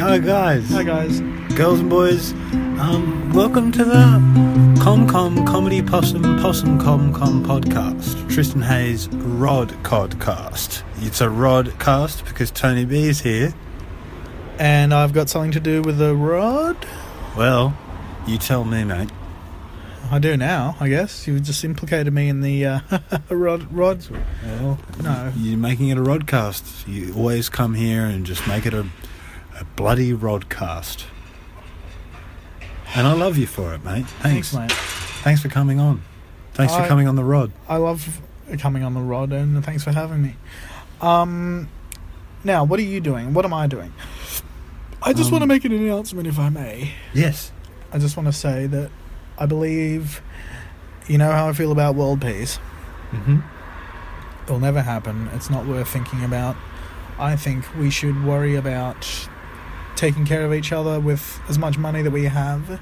Hi guys, Hi guys. girls and boys. Um, welcome to the Com Com Comedy Possum Possum Com Com podcast. Tristan Hayes Rod Codcast. It's a Rod cast because Tony B is here. And I've got something to do with the rod. Well, you tell me, mate. I do now, I guess. You just implicated me in the uh, rod. rods. Well, No. you're making it a Rodcast. You always come here and just make it a, a bloody Rodcast. And I love you for it, mate. Thanks. Thanks, mate. Thanks for coming on. Thanks for coming on the Rod. I love coming on the rod, and thanks for having me. Um, now, what are you doing? What am I doing? I just Um, want to make an announcement, if I may. Yes. I just want to say that I believe, you know how I feel about world peace. Mm-hmm. It'll never happen. It's not worth thinking about. I think we should worry about taking care of each other with as much money that we have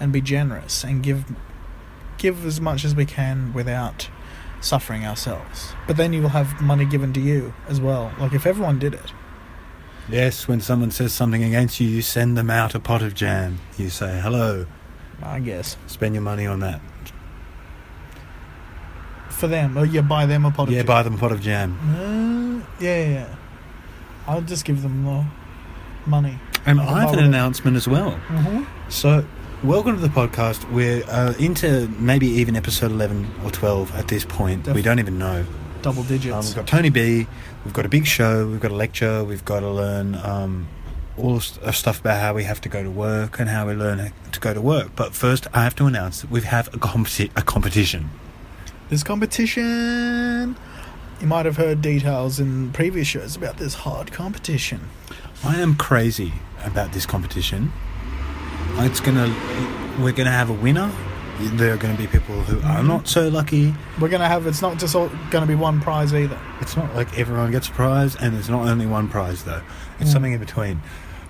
and be generous and give give as much as we can without suffering ourselves. But then you will have money given to you as well. Like if everyone did it. Yes, when someone says something against you, you send them out a pot of jam. You say, hello, I guess. spend your money on that. For them. Or you buy them a pot of Yeah, jam. buy them a pot of jam. Uh, yeah, yeah, yeah. I'll just give them the money. And I have an announcement as well. Mm-hmm. So, welcome to the podcast. We're uh, into maybe even episode 11 or 12 at this point. Def- we don't even know. Double Um, digits. we've got Tony B, we've got a big show, we've got a lecture, we've got to learn um, all uh, stuff about how we have to go to work and how we learn to go to work. But first, I have to announce that we have a, competi- a competition. This competition. You might have heard details in previous shows about this hard competition. I am crazy about this competition. It's gonna, we're gonna have a winner. There are going to be people who are not so lucky. We're gonna have. It's not just all going to be one prize either. It's not like everyone gets a prize, and there's not only one prize though. It's Mm. something in between.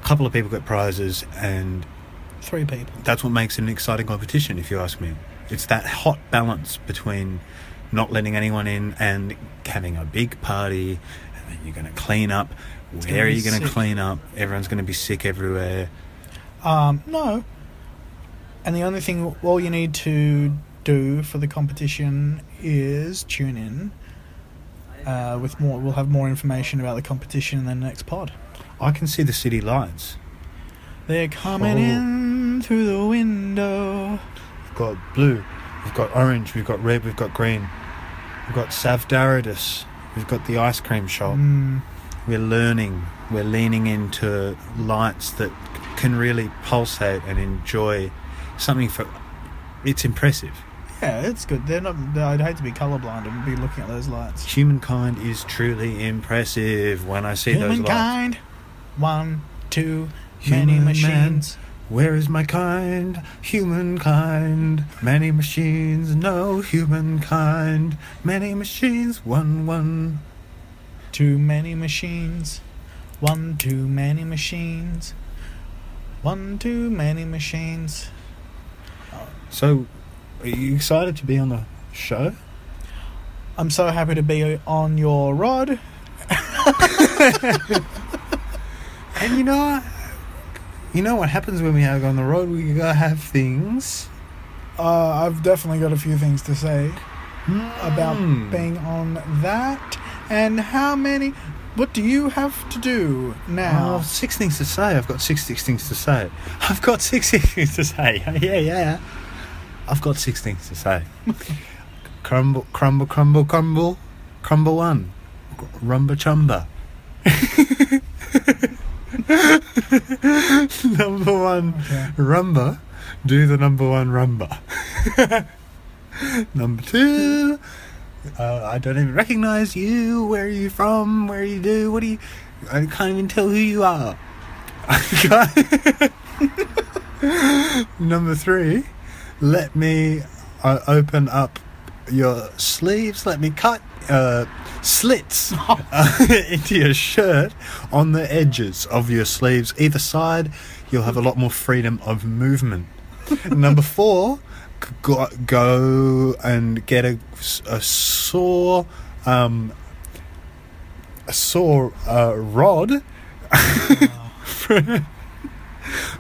A couple of people get prizes, and Three people. that's what makes it an exciting competition, if you ask me. It's that hot balance between not letting anyone in and having a big party, you're going to clean up. It's Where are you going to clean up? Everyone's going to be sick everywhere. Um, no. And the only thing, all you need to do for the competition is tune in. Uh, with more, we'll have more information about the competition in the next pod. I can see the city lights. They're coming Oh. in through the window. We've got blue, we've got orange, we've got red, we've got green. We've got Savdaridis, we've got the ice cream shop. Mm, we're learning we're leaning into lights that can really pulsate and enjoy something for it's impressive yeah, it's good. They're not. I'd hate to be colorblind and be looking at those lights. humankind is truly impressive when i see those lights Humankind. One, two, many Human machines. Where is my kind humankind many machines no humankind many machines one one Too many machines. One too many machines. One too many machines. so are you excited to be on the show I'm so happy to be on your rod. and you know what you know what happens when we have on the road we gotta have things Uh, I've definitely got a few things to say about Hmm. being on that. And how many? What do you have to do now? Oh, six things to say. I've got six, six things to say. I've got six, six things to say. Yeah, Yeah, yeah. I've got six things to say. crumble, crumble, crumble, crumble, crumble one. Rumba chumba. number one Okay. rumba. Do the number one rumba. number two. Uh, I don't even recognize you. Where are you from? Where you do? What do you? I can't even tell who you are. Number three, let me uh, open up your sleeves. Let me cut uh, slits uh, into your shirt on the edges of your sleeves, either side. You'll have a lot more freedom of movement. Number four, go, go and get a, a saw, um, a saw uh, rod.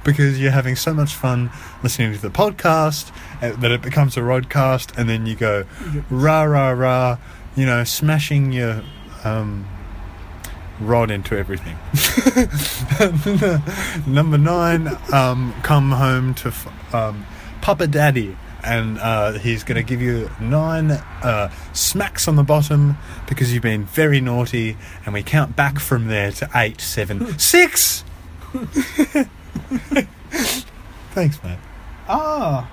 because you're having so much fun listening to the podcast uh, that it becomes a rodcast, and then you go rah rah rah, you know, smashing your um, rod into everything. Number nine, um, come home to f- um, Papa Daddy. And uh, he's going to give you nine uh, smacks on the bottom because you've been very naughty, and we count back from there to eight, seven, six. Thanks, mate. Ah,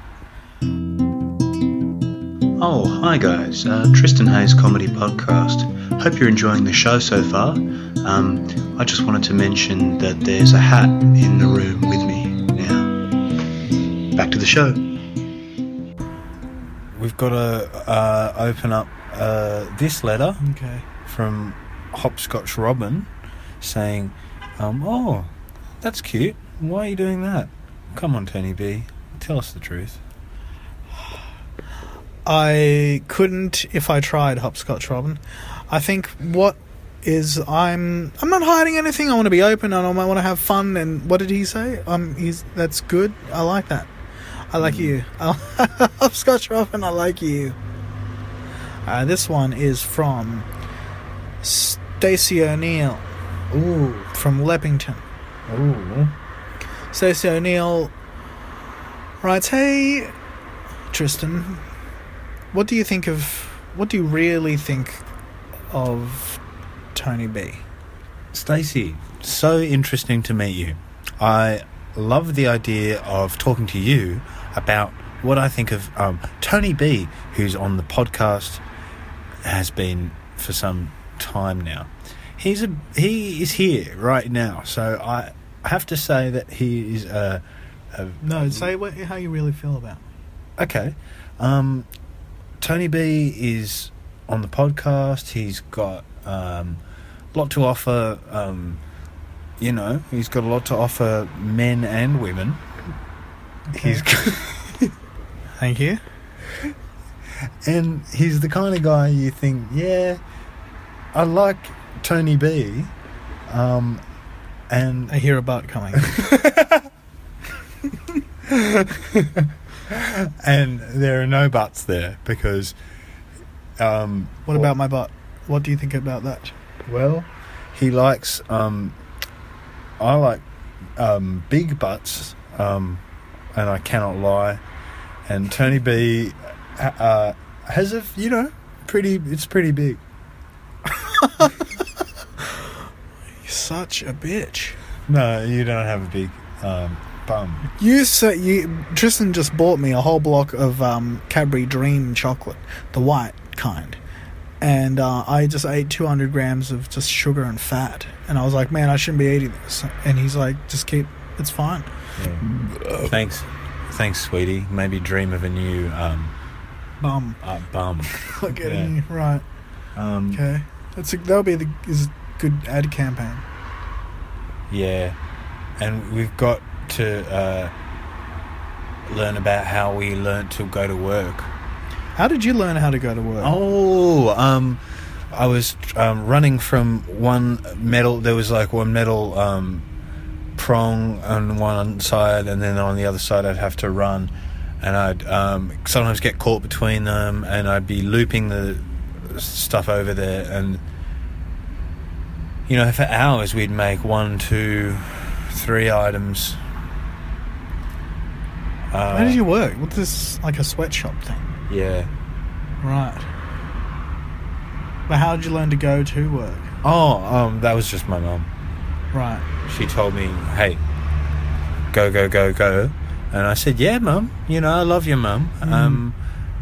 Oh, hi guys. Uh, Tristan Hayes Comedy Podcast. Hope you're enjoying the show so far. Um, I just wanted to mention that there's a hat in the room with me now. Back to the show. We've got to uh, open up uh, this letter okay. from Hopscotch Robin saying, um, Oh, that's cute. Why are you doing that? Come on, Tony B. Tell us the truth. I couldn't if I tried hopscotch robin. I think what is I'm I'm not hiding anything. I want to be open and I want to have fun. And what did he say? Um, he's that's good. I like that. I like you. hopscotch robin. I like you. Uh, this one is from Stacey O'Neill Ooh. from Leppington. Ooh. Stacey O'Neill writes, "Hey, Tristan, what do you think of? What do you really think of Tony B?" Stacey, so interesting to meet you. I love the idea of talking to you about what I think of um, Tony B, who's on the podcast, has been for some time now. He's a he is here right now, so I have to say that he is a, a No, say what, how you really feel about. Okay. Um, Tony B is on the podcast. He's got um, a lot to offer. Um, you know, he's got a lot to offer men and women. Okay. He's Thank you. and he's the kind of guy you think, yeah, I like Tony B. Um, and I hear a butt coming. and there are no buts there because. Um, What about my butt? What do you think about that? Well, he likes. Um, I like um, big butts, um, and I cannot lie. And Tony B uh, uh, has a you know pretty. It's pretty big. You're such a bitch. No, you don't have a big um, bum. You say you Tristan just bought me a whole block of um, Cadbury Dream chocolate, the white kind, and uh, I just ate 200 grams of just sugar and fat, and I was like, man, I shouldn't be eating this. And he's like, just keep, it's fine. Thanks, thanks, sweetie. Maybe dream of a new um, Bum. uh, bum. Look at Yeah. Right. Um, Okay. That's a, that'll be the is a good ad campaign. Yeah, and we've got to uh, learn about how we learnt to go to work. How did you learn how to go to work? Oh, um, I was um, running from one metal. There was like one metal um, prong on one side, and then on the other side, I'd have to run, and I'd um, sometimes get caught between them, and I'd be looping the stuff over there, and you know, for hours we'd make one, two, three items. Uh, How did you work? What's this like a sweatshop thing? Yeah. Right. But how did you learn to go to work? Oh, um, that was just my mum. Right. she told me, "Hey, go, go, go, go," and I said, "Yeah, mum. You know, I love you, mum. Mm. Um,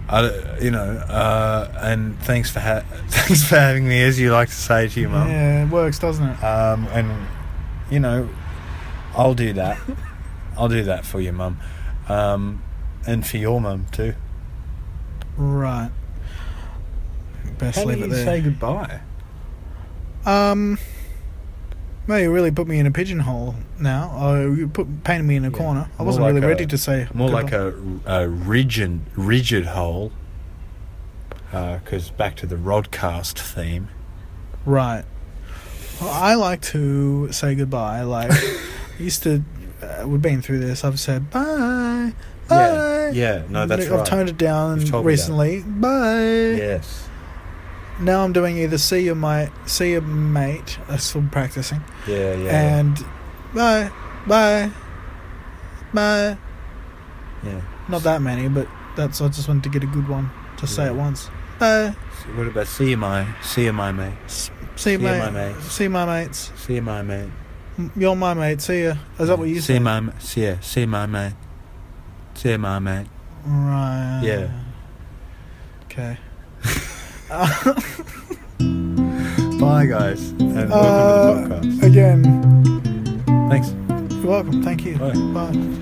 I, you know, uh, and thanks for ha- thanks for having me, as you like to say to your mum. Yeah, it works, doesn't it? Um, and you know, I'll do that. I'll do that for your mum, um, and for your mum too. Right. Best How do leave you it there. say goodbye? Um. Well, you really put me in a pigeonhole now. Oh, you put painted me in a Yeah. corner. I More wasn't like really a- ready to say More like a, a rigid rigid hole. Because back to the Rodcast theme. right. Well, I like to say goodbye. Like I used to uh, we've been through this. I've said bye. Yeah, no, that's I've right. toned it down You've told me that. recently. Bye. Yes. Now I'm doing either see your mate, see your mate. I'm still practicing, Yeah, yeah. and bye, bye, bye. yeah. Not that many, but that's. I just wanted to get a good one. Just say it once. Bye. What about see you, my, see you, my mate. See, See you, mate. my mates. See my mates. See you, my mate. You're my mate. See ya. Is that what you see said? my, see ya, see my mate. See you, my mate. Right. Yeah. Okay. Bye, guys, and welcome Uh, to the podcast. Again, Thanks. you're welcome. Thank you. Bye. Bye.